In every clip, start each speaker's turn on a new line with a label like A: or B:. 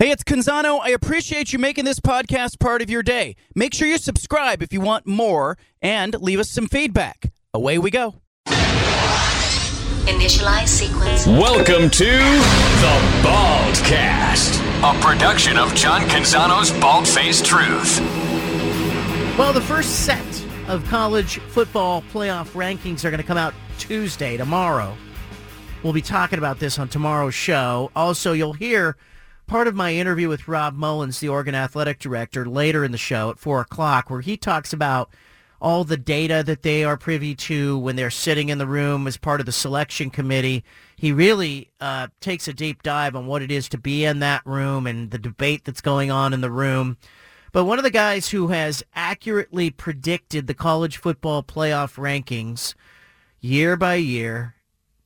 A: Hey, it's Canzano. I appreciate you making this podcast part of your day. Make sure you subscribe if you want more and leave us some feedback. Away we go.
B: Initialize sequence.
C: Welcome to the Baldcast, a production of John Canzano's Bald Faced Truth.
D: Well, the first set of college football playoff rankings are going to come out Tuesday, tomorrow. We'll be talking about this on tomorrow's show. Also, you'll hear part of my interview with Rob Mullens, the Oregon athletic director, later in the show at 4 o'clock, where he talks about all the data that they are privy to when they're sitting in the room as part of the selection committee. He really uh, takes a deep dive on what it is to be in that room and the debate that's going on in the room. But one of the guys who has accurately predicted the college football playoff rankings year by year,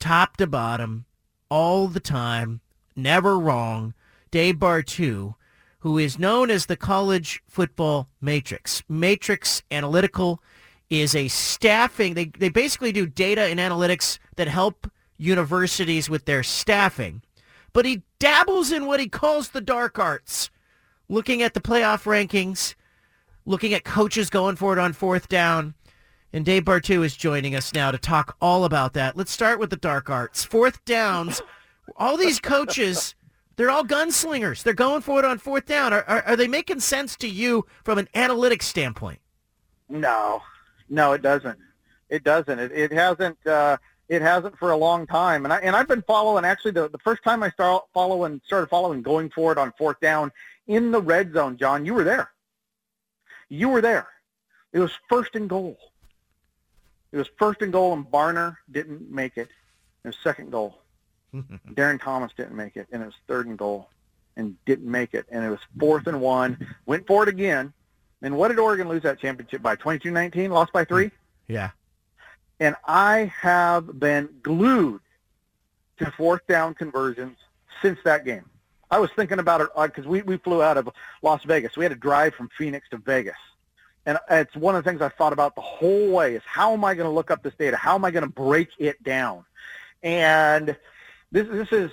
D: top to bottom, all the time, never wrong, Dave Bartoo, who is known as the College Football Matrix. Matrix Analytical is a staffing, they, they basically do data and analytics that help universities with their staffing. But he dabbles in what he calls the dark arts, looking at the playoff rankings, looking at coaches going for it on fourth down. And Dave Bartoo is joining us now to talk all about that. Let's start with the dark arts. Fourth downs. All these coaches they're all gunslingers. They're going for it on fourth down. Are, are, are they making sense to you from an analytics standpoint?
E: No, no, it doesn't. It doesn't. It, it hasn't. Uh, it hasn't for a long time. And I and I've been following. Actually, the the first time I started following, started following, going for it on fourth down in the red zone. John, you were there. You were there. It was first and goal. It was first and goal, and Barner didn't make it. It was second goal. Darron Thomas didn't make it, and it was third and goal, and didn't make it, and it was fourth and one. Went for it again, and what did Oregon lose that championship by? 22-19, lost by three.
D: Yeah.
E: And I have been glued to fourth down conversions since that game. I was thinking about it because we, we flew out of Las Vegas. We had to drive from Phoenix to Vegas. And it's one of the things I thought about the whole way is how am I going to look up this data? How am I going to break it down? And this this is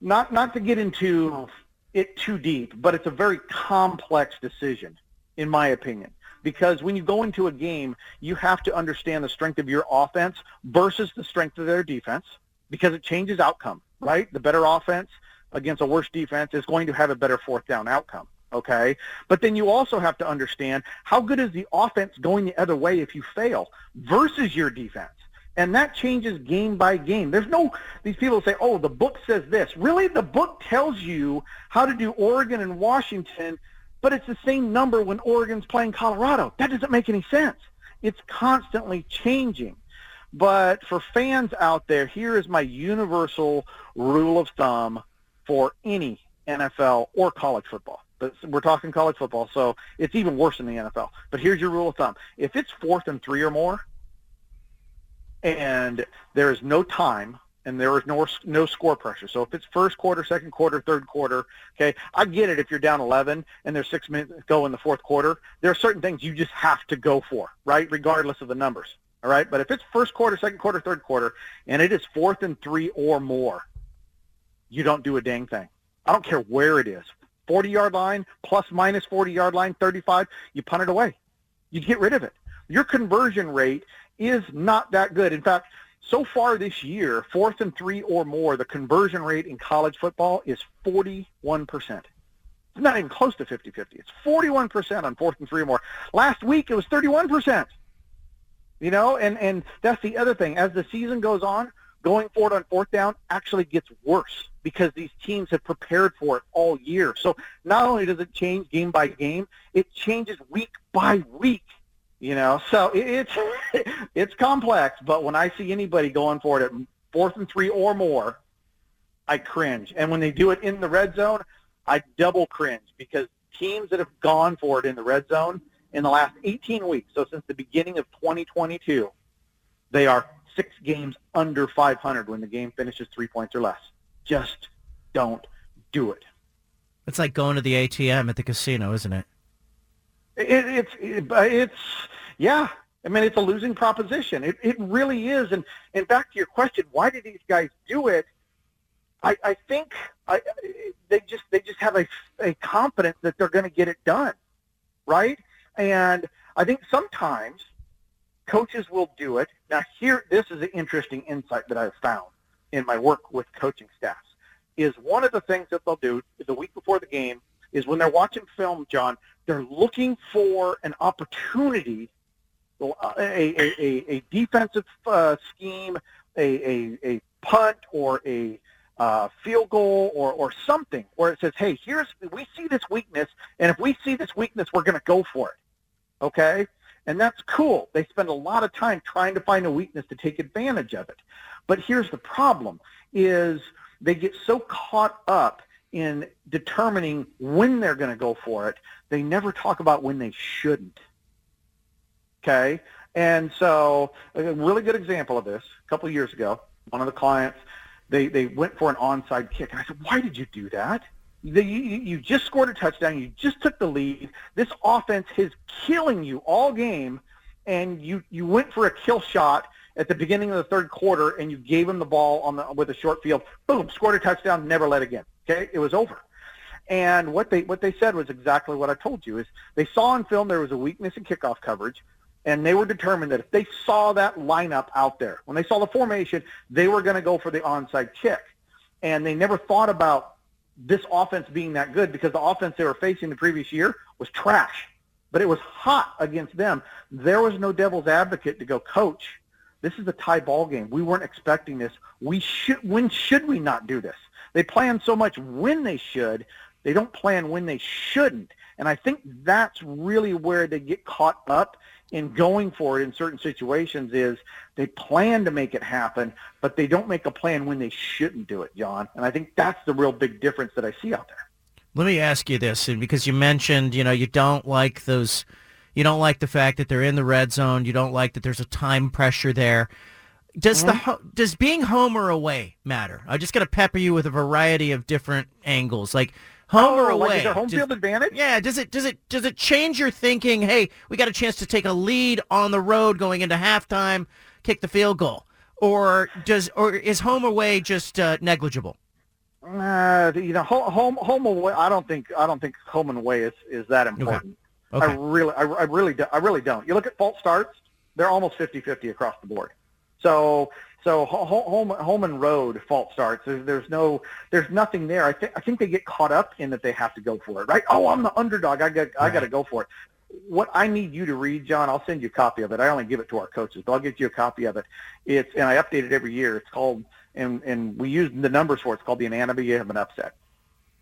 E: not not to get into it too deep, but it's a very complex decision, in my opinion. Because when you go into a game, you have to understand the strength of your offense versus the strength of their defense, because it changes outcome, right? The better offense against a worse defense is going to have a better fourth down outcome. Okay. But then you also have to understand how good is the offense going the other way if you fail versus your defense. And that changes game by game. There's no, these people say, oh, the book says this. Really, the book tells you how to do Oregon and Washington, but it's the same number when Oregon's playing Colorado. That doesn't make any sense. It's constantly changing. But for fans out there, here is my universal rule of thumb for any NFL or college football. But we're talking college football, so it's even worse than the NFL. But here's your rule of thumb. If it's fourth and three or more, and there is no time and there is no no score pressure. So if it's first quarter, second quarter, third quarter, okay, I get it if you're down 11 and there's six minutes to go in the fourth quarter. There are certain things you just have to go for, right, regardless of the numbers. All right, but if it's first quarter, second quarter, third quarter, and it is fourth and three or more, you don't do a dang thing. I don't care where it is. 40 yard line, plus minus 40 yard line, 35, you punt it away. You get rid of it. Your conversion rate is not that good. In fact, so far this year, fourth and three or more, the conversion rate in college football is 41%. It's not even close to 50-50. It's 41% on fourth and three or more. Last week, it was 31%. You know, and, and that's the other thing. As the season goes on, going forward on fourth down actually gets worse because these teams have prepared for it all year. So not only does it change game by game, it changes week by week you know, so it's it's complex. But when I see anybody going for it at fourth and three or more, I cringe. And when they do it in the red zone, I double cringe because teams that have gone for it in the red zone in the last 18 weeks, so since the beginning of 2022, they are six games under 500 when the game finishes three points or less. Just don't do it.
D: It's like going to the ATM at the casino, isn't it?
E: It, it's it, it's yeah. I mean, it's a losing proposition. It it really is. And and back to your question, why did these guys do it? I I think I, they just they just have a, a confidence that they're going to get it done, right? And I think sometimes coaches will do it. Now, here this is an interesting insight that I've found in my work with coaching staffs. Is one of the things that they'll do the week before the game is when they're watching film, John, they're looking for an opportunity, a, a, a, a defensive uh, scheme, a, a, a punt or a uh, field goal or, or something where it says, hey, here's we see this weakness, and if we see this weakness, we're going to go for it. Okay? And that's cool. They spend a lot of time trying to find a weakness to take advantage of it. But here's the problem is they get so caught up in determining when they're going to go for it, they never talk about when they shouldn't. Okay? And so a really good example of this, a couple of years ago, one of the clients, they, they went for an onside kick. And I said, why did you do that? The, you, you just scored a touchdown. You just took the lead. This offense is killing you all game, and you, you went for a kill shot at the beginning of the third quarter, and you gave him the ball on the, with a short field. Boom, scored a touchdown, never led again. Okay, it was over. And what they what they said was exactly what I told you. Is they saw on film there was a weakness in kickoff coverage, and they were determined that if they saw that lineup out there, when they saw the formation, they were going to go for the onside kick. And they never thought about this offense being that good because the offense they were facing the previous year was trash. But it was hot against them. There was no devil's advocate to go, coach, this is a tie ball game. We weren't expecting this. We should when should we not do this? They plan so much when they should, they don't plan when they shouldn't. And I think that's really where they get caught up in going for it in certain situations is they plan to make it happen, but they don't make a plan when they shouldn't do it, John. And I think that's the real big difference that I see out there.
D: Let me ask you this, and because you mentioned, you know, you don't like those, you don't like the fact that they're in the red zone, you don't like that there's a time pressure there. Does the does being home or away matter? I'm just going to pepper you with a variety of different angles, like home
E: oh,
D: or away.
E: Like home field advantage?
D: Yeah. Does it does it does it change your thinking? Hey, we got a chance to take a lead on the road going into halftime, kick the field goal, or does or is home away just uh, negligible?
E: Uh, you know, home home away. I don't think I don't think home and away is, is that important. Okay. Okay. I really I, I really do, I really don't. You look at false starts; they're almost 50-50 across the board. So so home home and road false starts. There's, there's no there's nothing there. I think I think they get caught up in that they have to go for it, right? Oh, I'm the underdog. I got I got to go for it. What I need you to read, John, I'll send you a copy of it. I only give it to our coaches, but I'll get you a copy of it. It's and I update it every year. It's called and and we use the numbers for it. It's called the anatomy of an upset.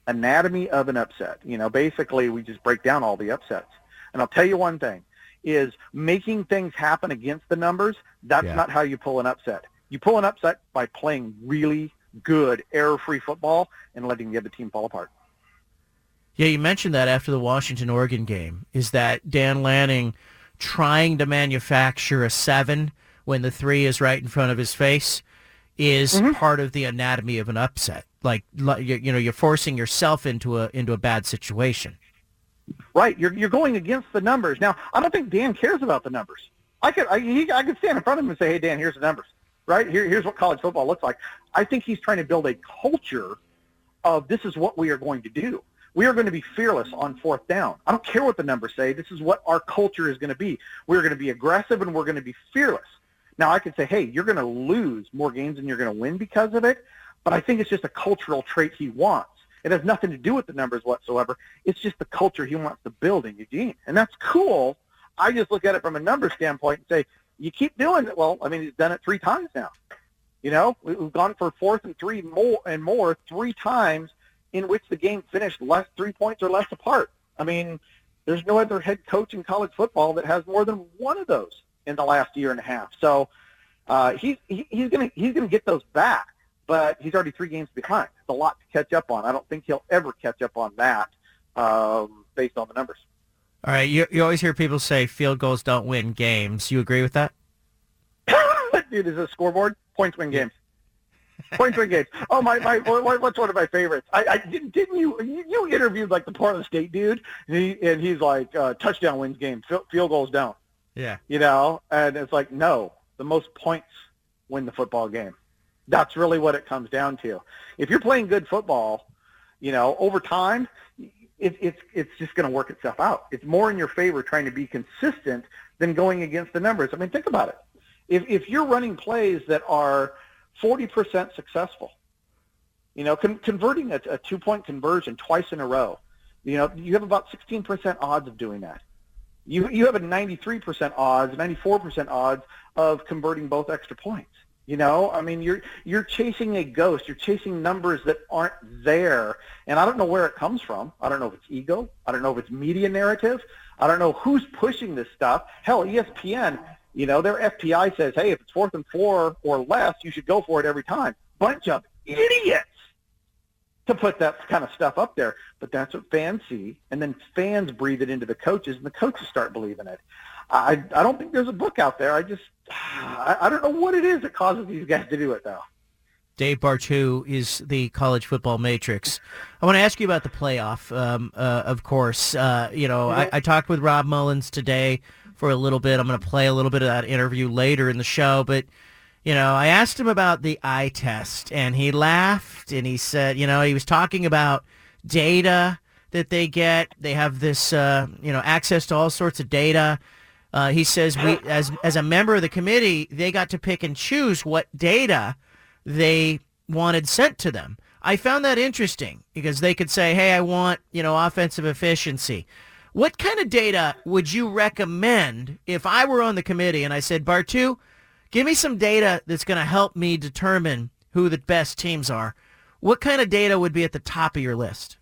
E: Anatomy of an upset. You know, basically we just break down all the upsets. And I'll tell you one thing is making things happen against the numbers. That's yeah. not how you pull an upset. You pull an upset by playing really good error-free football and letting the other team fall apart.
D: Yeah, you mentioned that after the Washington Oregon game. Is that Dan Lanning trying to manufacture a seven when the three is right in front of his face is mm-hmm. part of the anatomy of an upset. Like, you know, you're forcing yourself into a into a bad situation.
E: Right. You're you're going against the numbers. Now, I don't think Dan cares about the numbers. I could I, he, I could stand in front of him and say, "Hey, Dan, here's the numbers." Right here, here's what college football looks like. I think he's trying to build a culture of this is what we are going to do. We are going to be fearless on fourth down. I don't care what the numbers say. This is what our culture is going to be. We're going to be aggressive and we're going to be fearless. Now, I could say, hey, you're going to lose more games than you're going to win because of it, but I think it's just a cultural trait he wants. It has nothing to do with the numbers whatsoever. It's just the culture he wants to build in Eugene. And that's cool. I just look at it from a numbers standpoint and say, you keep doing it. Well, I mean, he's done it three times now. You know, we've gone for fourth and three more and more three times in which the game finished less three points or less apart. I mean, there's no other head coach in college football that has more than one of those in the last year and a half. So uh, he's he, he's gonna he's gonna get those back but he's already three games behind. It's a lot to catch up on. I don't think he'll ever catch up on that um, based on the numbers.
D: All right, you, you always hear people say field goals don't win games. You agree with that?
E: Dude, is a scoreboard? Points win games. Points win games. Oh my my! What's one of my favorites? I, I didn't didn't you you interviewed like the Florida State dude, and, he, and he's like uh, touchdown wins game, field goals don't.
D: Yeah.
E: You know, and it's like no, the most points win the football game. That's really what it comes down to. If you're playing good football You know, over time, it, it's it's just going to work itself out. It's more in your favor trying to be consistent than going against the numbers. I mean, think about it. If if you're running plays that are 40% successful, you know, con- converting a, a two-point conversion twice in a row, you know, you have about 16% odds of doing that. You you have a 93% odds, 94% odds of converting both extra points. You know, I mean, you're you're chasing a ghost. You're chasing numbers that aren't there, and I don't know where it comes from. I don't know if it's ego. I don't know if it's media narrative. I don't know who's pushing this stuff. Hell, ESPN, you know, their FPI says, hey, if it's fourth and four or less, you should go for it every time. Bunch of idiots to put that kind of stuff up there. But that's what fans see, and then fans breathe it into the coaches, and the coaches start believing it. I I don't think there's a book out there. I just I, I don't know what it is that causes these guys to do it though.
D: Dave Bartoo is the college football matrix. I want to ask you about the playoff. Um, uh, of course, uh, you know I, I, talked with Rob Mullens today for a little bit. I'm going to play a little bit of that interview later in the show, but you know I asked him about the eye test, and he laughed and he said, you know, he was talking about data that they get. They have this, uh, you know, access to all sorts of data uh, he says we, as as a member of the committee, they got to pick and choose what data they wanted sent to them. I found that interesting because they could say, "Hey, I want you know offensive efficiency." What kind of data would you recommend if I were on the committee and I said, "Bartoo, give me some data that's going to help me determine who the best teams are"? What kind of data would be at the top of your list?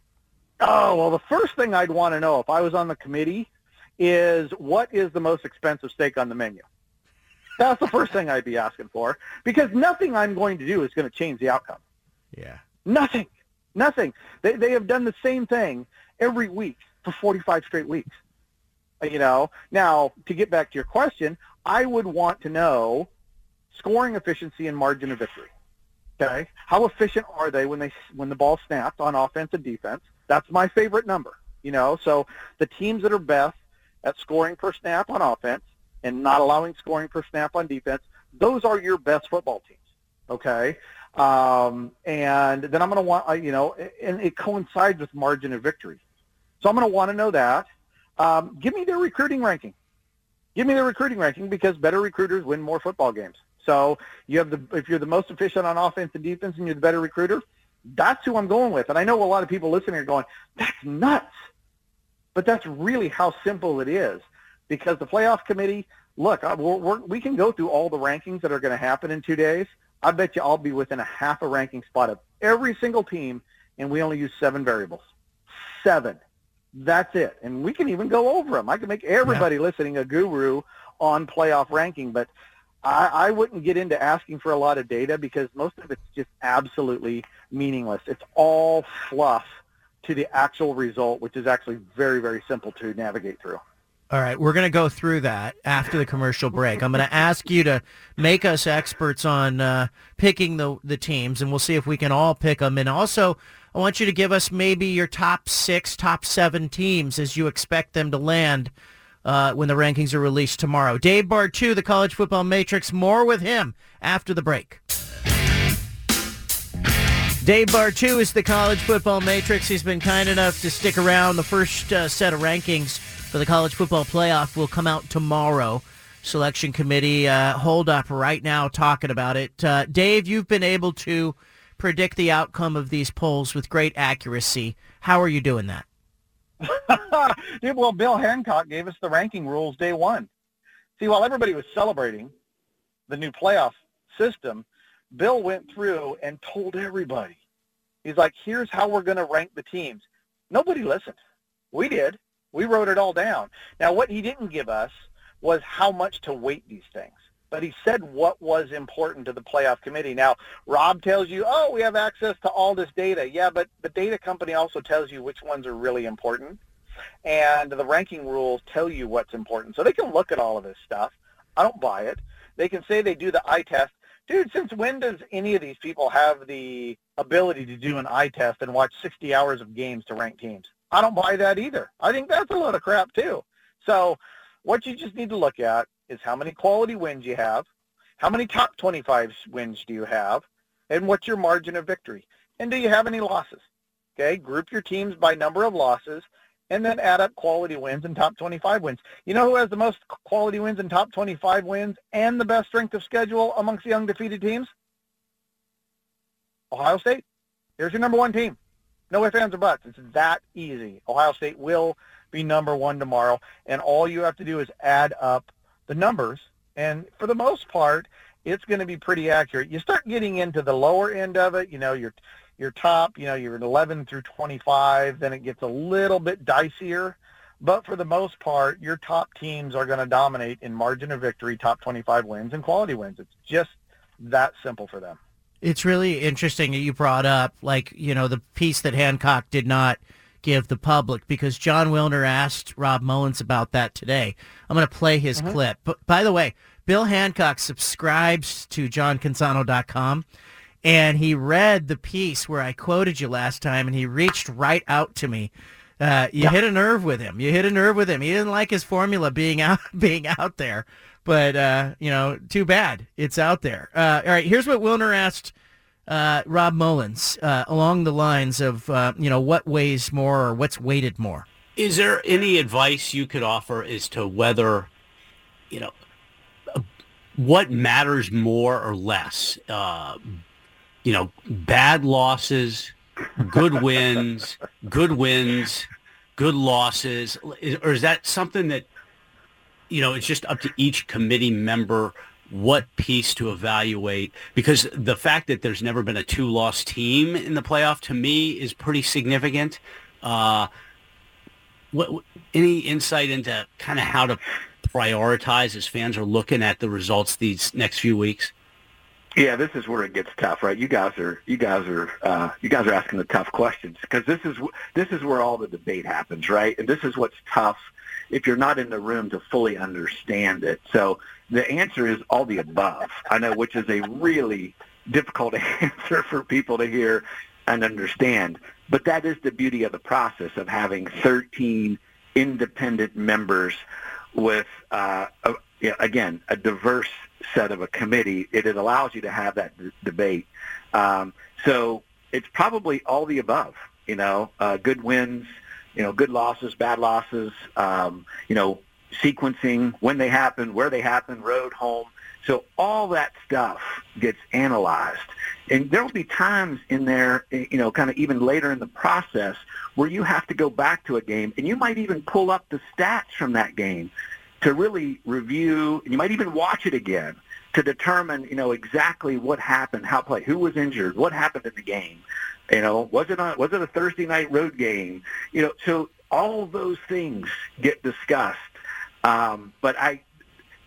E: Oh well, the first thing I'd want to know if I was on the committee is what is the most expensive steak on the menu? That's the first thing I'd be asking for because nothing I'm going to do is going to change the outcome.
D: Yeah.
E: Nothing. Nothing. They, they have done the same thing every week for 45 straight weeks. Uh, you know, now to get back to your question, I would want to know scoring efficiency and margin of victory. Okay, how efficient are they when they when the ball snaps on offense and defense? That's my favorite number. You know, so the teams that are best at scoring per snap on offense and not allowing scoring per snap on defense, those are your best football teams. Okay. Um, and then I'm going to want, you know, and it coincides with margin of victory. So I'm going to want to know that. Um, give me their recruiting ranking. Give me their recruiting ranking because better recruiters win more football games. So you have the if you're the most efficient on offense and defense and you're the better recruiter, that's who I'm going with. And I know a lot of people listening are going, that's nuts. But that's really how simple it is because the playoff committee, look, we're, we're, we can go through all the rankings that are going to happen in two days. I bet you I'll be within a half a ranking spot of every single team, and we only use seven variables. Seven. That's it. And we can even go over them. I can make everybody yeah. listening a guru on playoff ranking, but I, I wouldn't get into asking for a lot of data because most of it's just absolutely meaningless. It's all fluff to the actual result, which is actually very, very simple to navigate through.
D: All right, we're going to go through that after the commercial break. I'm going to ask you to make us experts on uh, picking the the teams, and we'll see if we can all pick them. And also, I want you to give us maybe your top six, top seven teams as you expect them to land uh, when the rankings are released tomorrow. Dave Bartoo, the College Football Matrix. More with him after the break. Dave Bartoo is the college football matrix. He's been kind enough to stick around. The first uh, set of rankings for the college football playoff will come out tomorrow. Selection committee uh, hold up right now talking about it. Uh, Dave, you've been able to predict the outcome of these polls with great accuracy. How are you doing that?
E: well, Bill Hancock gave us the ranking rules day one. See, while everybody was celebrating the new playoff system, Bill went through and told everybody. He's like, here's how we're going to rank the teams. Nobody listened. We did. We wrote it all down. Now, what he didn't give us was how much to weight these things. But he said what was important to the playoff committee. Now, Rob tells you, oh, we have access to all this data. Yeah, but the data company also tells you which ones are really important. And the ranking rules tell you what's important. So they can look at all of this stuff. I don't buy it. They can say they do the eye test dude, since when does any of these people have the ability to do an eye test and watch 60 hours of games to rank teams? I don't buy that either. I think that's a load of crap too. So what you just need to look at is how many quality wins you have, how many top 25 wins do you have, and what's your margin of victory, and do you have any losses? Okay, group your teams by number of losses, and then add up quality wins and top 25 wins. You know who has the most quality wins and top 25 wins and the best strength of schedule amongst the undefeated teams? Ohio State. Here's your number one team. No ifs, ands, or buts. It's that easy. Ohio State will be number one tomorrow, and all you have to do is add up the numbers. And for the most part, it's going to be pretty accurate. You start getting into the lower end of it, you know, your your top, you know, you're 11 through 25, then it gets a little bit dicier. But for the most part, your top teams are going to dominate in margin of victory, top 25 wins, and quality wins. It's just that simple for them.
D: It's really interesting that you brought up, like, you know, the piece that Hancock did not give the public because Jon Wilner asked Rob Mullens about that today. I'm going to play his mm-hmm. clip. But by the way, Bill Hancock subscribes to johncanzano.com and he read the piece where I quoted you last time and he reached right out to me. Uh, you yeah. hit a nerve with him. You hit a nerve with him. He didn't like his formula being out being out there. But uh, you know, too bad it's out there. Uh, all right, here's what Wilner asked uh, Rob Mullens uh, along the lines of uh, you know what weighs more or what's weighted more.
B: Is there any advice you could offer as to whether you know what matters more or less? You know, bad losses, good wins, good wins, good losses, or is that something that you know, it's just up to each committee member what piece to evaluate because the fact that there's never been a two-loss team in the playoff to me is pretty significant. Uh, what, any insight into kind of how to prioritize as fans are looking at the results these next few weeks?
F: Yeah, this is where it gets tough, right? You guys are you guys are uh, you guys are asking the tough questions because this is this is where all the debate happens, right? And this is what's tough if you're not in the room to fully understand it. So the answer is all the above. I know, which is a really difficult answer for people to hear and understand. But that is the beauty of the process of having 13 independent members with, uh, a, again, a diverse set of a committee. It, it allows you to have that d- debate. Um, so it's probably all the above. You know, uh, good wins, you know, good losses, bad losses, um, you know, sequencing, when they happen, where they happen, road, home. So all that stuff gets analyzed. And there will be times in there, you know, kind of even later in the process where you have to go back to a game and you might even pull up the stats from that game to really review, and you might even watch it again to determine, you know, exactly what happened, how play, who was injured, what happened in the game. You know, was it a, was it a Thursday night road game? You know, so all those things get discussed. Um, but I,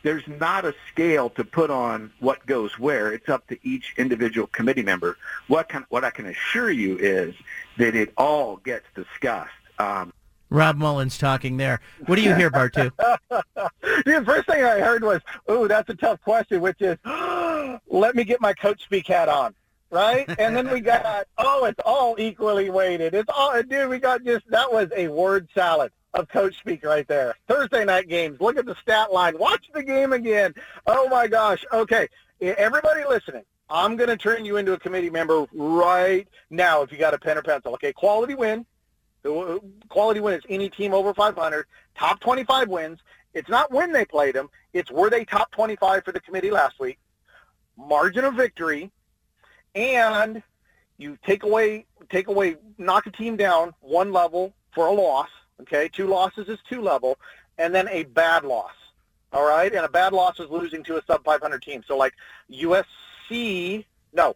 F: there's not a scale to put on what goes where. It's up to each individual committee member. What can, what I can assure you is that it all gets discussed. Um,
D: Rob Mullens talking there. What do you hear, Bartoo?
E: the first thing I heard was, "Ooh, that's a tough question," which is, "Let me get my coach speak hat on." right? And then we got, oh, it's all equally weighted. It's all, dude, we got just, that was a word salad of coach speak right there. Thursday night games. Look at the stat line. Watch the game again. Oh my gosh. Okay. Everybody listening, I'm going to turn you into a committee member right now if you got a pen or pencil. Okay. Quality win. The quality win is any team over 500. Top 25 wins. It's not when they played them. It's were they top 25 for the committee last week. Margin of victory and you take away take away knock a team down one level for a loss. Okay, two losses is two level, and then a bad loss. All right, and a bad loss is losing to a sub 500 team. So like USC, no,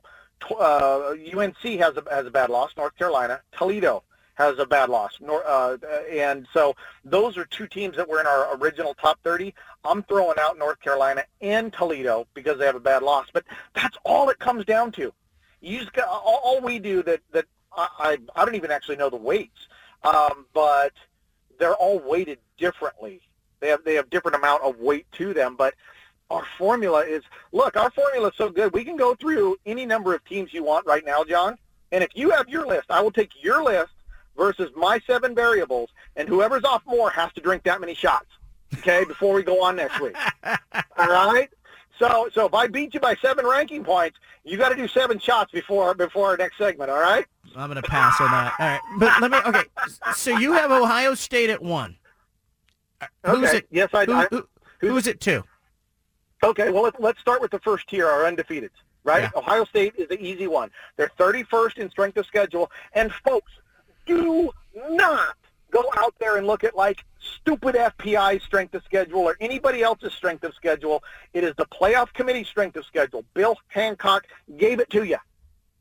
E: uh, UNC has a has a bad loss. North Carolina, Toledo has a bad loss. Nor, uh, and so those are two teams that were in our original top 30. I'm throwing out North Carolina and Toledo because they have a bad loss. But that's all it comes down to. You just got, all, all we do that that I, I don't even actually know the weights, um, but they're all weighted differently. They have they have different amount of weight to them, but our formula is look, our formula is so good. We can go through any number of teams you want right now, John. And if you have your list, I will take your list versus my seven variables, and whoever's off more has to drink that many shots. Okay, before we go on next week. All right. So, so if I beat you by seven ranking points, you got to do seven shots before before our next segment. All right.
D: I'm going to pass on that. All right, but let me. Okay, so you have Ohio State at one. Uh, who's
E: Okay.
D: it?
E: Yes, I-
D: Who,
E: I-
D: who- who's it to?
E: Okay, well, let's, let's start with the first tier, our undefeated, right?
D: Yeah.
E: Ohio State is the easy one. They're 31st in strength of schedule. And, folks, do not go out there and look at, like, stupid FPI strength of schedule or anybody else's strength of schedule. It is the playoff committee strength of schedule. Bill Hancock gave it to you,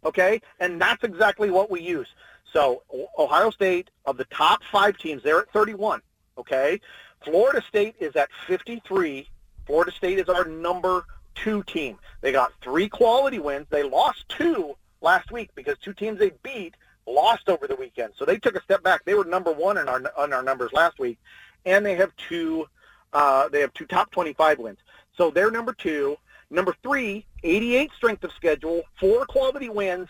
E: okay? And that's exactly what we use. So Ohio State, of the top five teams, they're at 31, okay? Florida State is at 53. Florida State is our number two team. They got three quality wins. They lost two last week because two teams they beat lost over the weekend. So they took a step back. They were number one in our on our numbers last week, and they have two. Uh, they have two top 25 wins. So they're number two. Number three, 88 strength of schedule, four quality wins,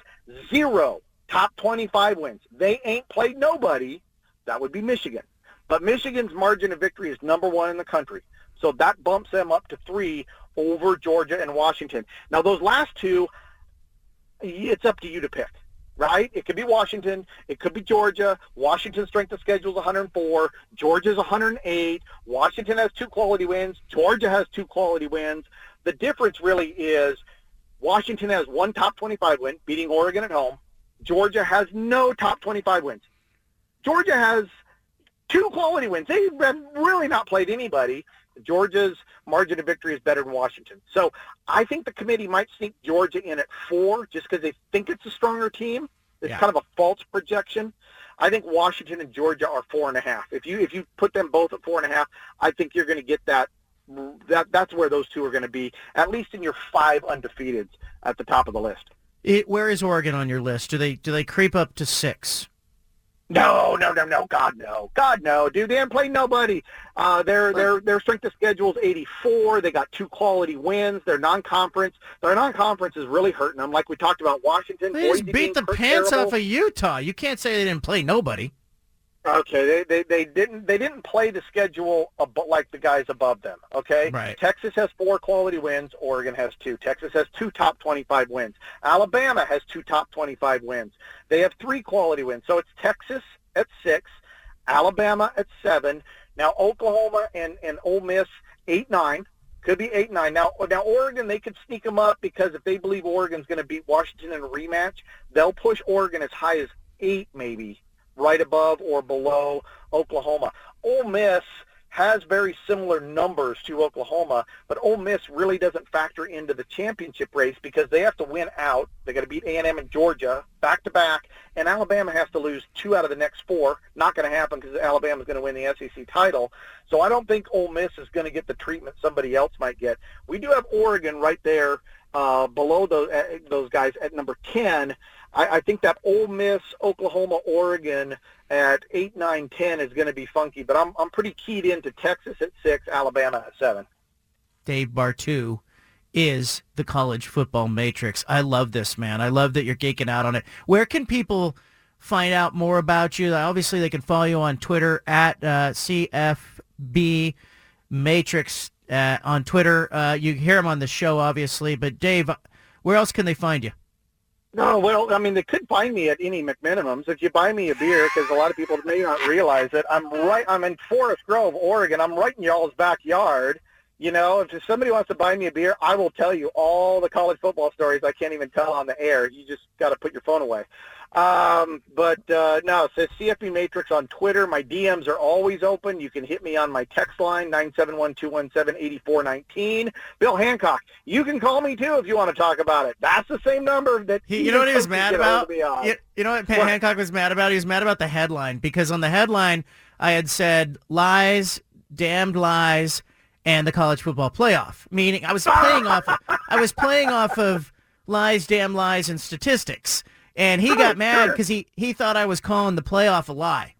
E: zero top 25 wins. They ain't played nobody. That would be Michigan. But Michigan's margin of victory is number one in the country. So that bumps them up to three over Georgia and Washington. Now, those last two, it's up to you to pick, right? It could be Washington. It could be Georgia. Washington's strength of schedule is 104. Georgia's 108. Washington has two quality wins. Georgia has two quality wins. The difference really is Washington has one top 25 win, beating Oregon at home. Georgia has no top 25 wins. Georgia has two quality wins. They have really not played anybody. Georgia's margin of victory is better than Washington. So I think the committee might sneak Georgia in at four just because they think it's a stronger team. It's
D: Yeah.
E: kind of a false projection. I think Washington and Georgia are four and a half. If you if you put them both at four and a half, I think you're going to get that. That that's where those two are going to be, at least in your five undefeateds at the top of the list.
D: It, where is Oregon on your list? Do they do they creep up to six?
E: No, no, no, no, God, no, God, no, dude. They haven't played nobody. Uh, their their their strength of schedule is 84. They got two quality wins. Their non-conference, their non-conference is really hurting them. Like we talked about Washington.
D: They just beat the pants
E: terrible.
D: off of Utah. You can't say they didn't play nobody.
E: Okay, they, they they didn't they didn't play the schedule ab- like the guys above them. Okay,
D: Right.
E: Texas has four quality wins. Oregon has two. Texas has two top 25 wins. Alabama has two top 25 wins. They have three quality wins. So it's Texas at six, Alabama at seven. Now Oklahoma and and Ole Miss eight nine. Could be eight nine. Now now Oregon they could sneak them up because if they believe Oregon's going to beat Washington in a rematch, they'll push Oregon as high as eight maybe right above or below Oklahoma. Ole Miss has very similar numbers to Oklahoma, but Ole Miss really doesn't factor into the championship race because they have to win out. They got to beat A&M and Georgia back to back, and Alabama has to lose two out of the next four. Not going to happen because Alabama's going to win the SEC title. So I don't think Ole Miss is going to get the treatment somebody else might get. We do have Oregon right there uh, below those uh, those guys at number ten. I, I think that Ole Miss, Oklahoma, Oregon at eight, nine, ten is going to be funky. But I'm I'm pretty keyed into Texas at six, Alabama at seven.
D: Dave Bartoo is the college football matrix. I love this, man. I love that you're geeking out on it. Where can people find out more about you? Obviously, they can follow you on Twitter at uh, CFB Matrix uh, on Twitter. Uh, you hear him on the show, obviously. But Dave, where else can they find you?
E: No, well, I mean, they could find me at any McMenamins. If you buy me a beer, because a lot of people may not realize it, I'm right. I'm in Forest Grove, Oregon. I'm right in y'all's backyard. You know, if somebody wants to buy me a beer, I will tell you all the college football stories I can't even tell on the air. You just got to put your phone away. Um, but uh, no, it says CFB Matrix on Twitter. My DMs are always open. You can hit me on my text line, 971-217-8419. Bill Hancock, you can call me too if you want to talk about it. That's the same number that
D: He, you know what he was mad about?
E: of.
D: You, you know what Pat
E: What?
D: Hancock was mad about? He was mad about the headline because on the headline I had said lies, damned lies, and the college football playoff. Meaning I was playing off. I was playing off of lies, damn lies, and statistics. And he got mad because he he thought I was calling the playoff a lie.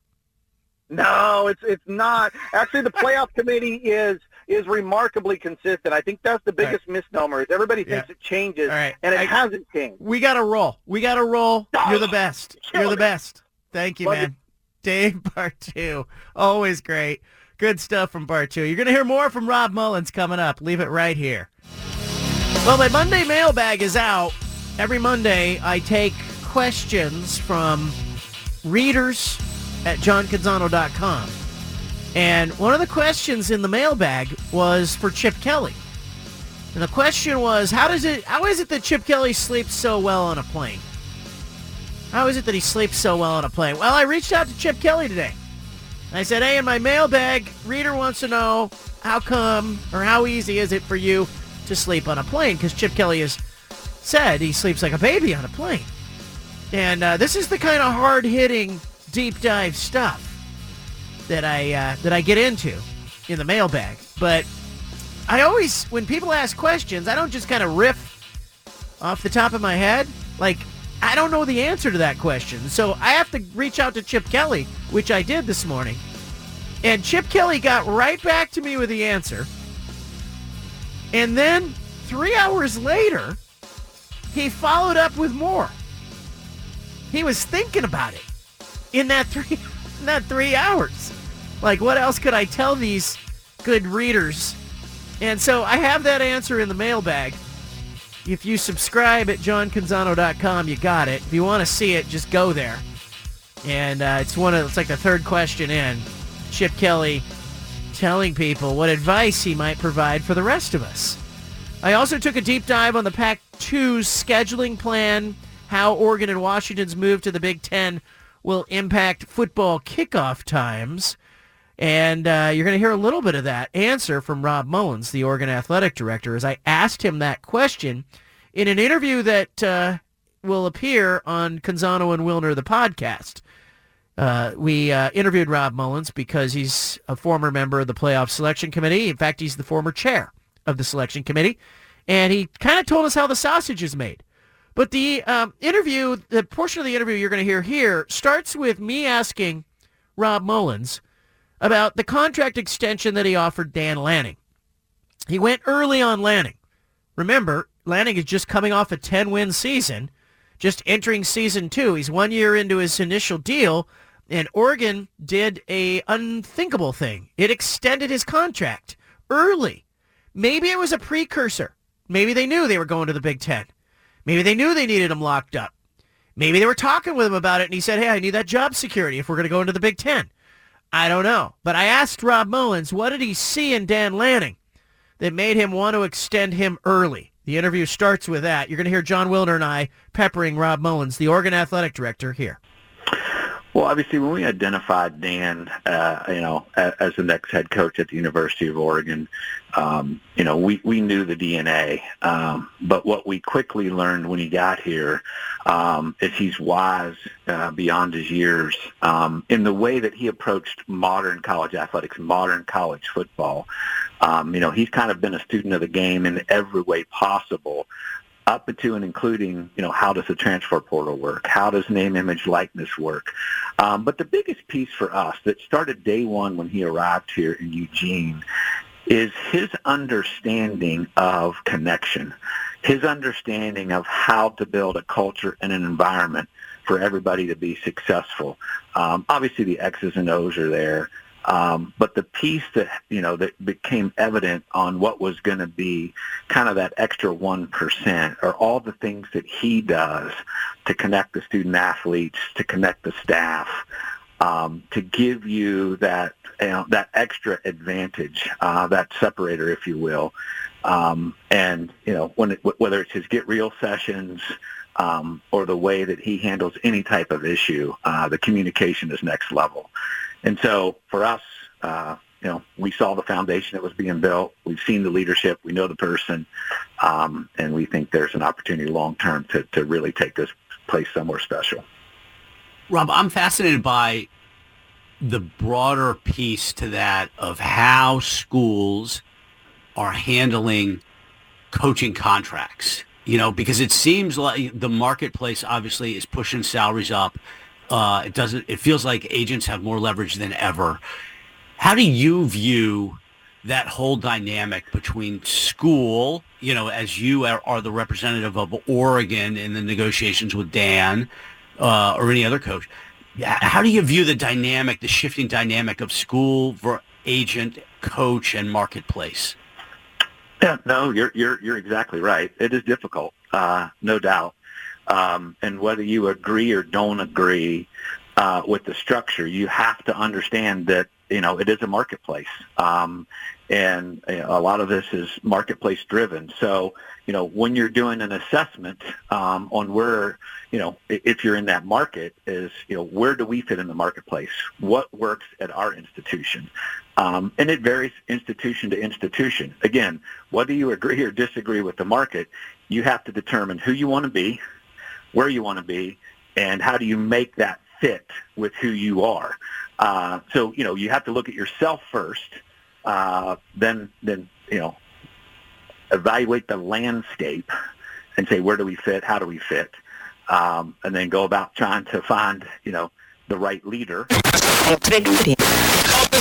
E: No, it's it's not. Actually, the playoff committee is is remarkably consistent. I think that's the biggest misnomer. Is everybody thinks
D: Yeah.
E: it changes,
D: right.
E: and it
D: I-
E: hasn't changed.
D: We got to roll. We got to roll.
E: Oh,
D: You're the best. You're the best. Thank you,
E: Love
D: man. Dave Bartoo. Always great. Good stuff from Bartoo. You're going to hear more from Rob Mullens coming up. Leave it right here. Well, my Monday mailbag is out. Every Monday, I take questions from readers at johncanzano.com. And one of the questions in the mailbag was for Chip Kelly. And the question was, how does it how is it that Chip Kelly sleeps so well on a plane? How is it that he sleeps so well on a plane? Well, I reached out to Chip Kelly today. I said, hey, in my mailbag, reader wants to know how come or how easy is it for you to sleep on a plane? Because Chip Kelly has said he sleeps like a baby on a plane. And uh, this is the kind of hard-hitting, deep dive stuff that I uh, that I get into in the mailbag. But I always, when people ask questions, I don't just kind of riff off the top of my head. Like I don't know the answer to that question, so I have to reach out to Chip Kelly, which I did this morning. And Chip Kelly got right back to me with the answer. And then three hours later, he followed up with more. He was thinking about it in that three in that three hours. Like, what else could I tell these good readers? And so I have that answer in the mailbag. If you subscribe at johncanzano.com, you got it. If you want to see it, just go there. And uh, it's one of it's like the third question in. Chip Kelly telling people what advice he might provide for the rest of us. I also took a deep dive on the Pac-2's scheduling plan, how Oregon and Washington's move to the Big Ten will impact football kickoff times. And uh, you're going to hear a little bit of that answer from Rob Mullens, the Oregon athletic director, as I asked him that question in an interview that uh, will appear on Canzano and Wilner, the podcast. Uh, we uh, interviewed Rob Mullens because he's a former member of the playoff selection committee. In fact, he's the former chair of the selection committee. And he kind of told us how the sausage is made. But the um, interview, the portion of the interview you're going to hear here, starts with me asking Rob Mullens about the contract extension that he offered Dan Lanning. He went early on Lanning. Remember, Lanning is just coming off a 10-win season, just entering season two. He's one year into his initial deal, and Oregon did a unthinkable thing. It extended his contract early. Maybe it was a precursor. Maybe they knew they were going to the Big Ten. Maybe they knew they needed him locked up. Maybe they were talking with him about it, and he said, hey, I need that job security if we're going to go into the Big Ten. I don't know. But I asked Rob Mullens, what did he see in Dan Lanning that made him want to extend him early? The interview starts with that. You're going to hear Jon Wilner and I peppering Rob Mullens, the Oregon athletic director, here.
F: Well, obviously, when we identified Dan, uh, you know, as, as the next head coach at the University of Oregon, um, you know, we, we knew the DNA. Um, but what we quickly learned when he got here um, is he's wise uh, beyond his years um, in the way that he approached modern college athletics, modern college football. Um, you know, he's kind of been a student of the game in every way possible up to and including, you know, how does the transfer portal work? How does name, image, likeness work? Um, but the biggest piece for us that started day one when he arrived here in Eugene is his understanding of connection, his understanding of how to build a culture and an environment for everybody to be successful. Um, obviously, the X's and O's are there, um, but the piece that you know that became evident on what was going to be kind of that extra one percent are all the things that he does to connect the student athletes, to connect the staff, um, to give you that you know, that extra advantage, uh, that separator, if you will. Um, and you know it, whether it's his get real sessions. Um, or the way that he handles any type of issue, uh, the communication is next level. And so for us, uh, you know, we saw the foundation that was being built. We've seen the leadership. We know the person. Um, and we think there's an opportunity long term to, to really take this place somewhere special.
B: Rob, I'm fascinated by the broader piece to that of how schools are handling coaching contracts. You know, because it seems like the marketplace obviously is pushing salaries up. Uh, it doesn't. It feels like agents have more leverage than ever. How do you view that whole dynamic between school, you know, as you are, are the representative of Oregon in the negotiations with Dan uh, or any other coach? How do you view the dynamic, the shifting dynamic of school, agent, coach, and marketplace?
F: Yeah, no, you're you're you're exactly right. It is difficult, uh, no doubt. Um, and whether you agree or don't agree uh, with the structure, you have to understand that you know it is a marketplace, um, and a lot of this is marketplace driven. So you know when you're doing an assessment um, on where you know if you're in that market is you know where do we fit in the marketplace? What works at our institution? Um, and it varies institution to institution. Again, whether you agree or disagree with the market, you have to determine who you want to be, where you want to be, and how do you make that fit with who you are. Uh, so you know you have to look at yourself first, uh, then then you know evaluate the landscape and say where do we fit, how do we fit, um, and then go about trying to find you know the right leader.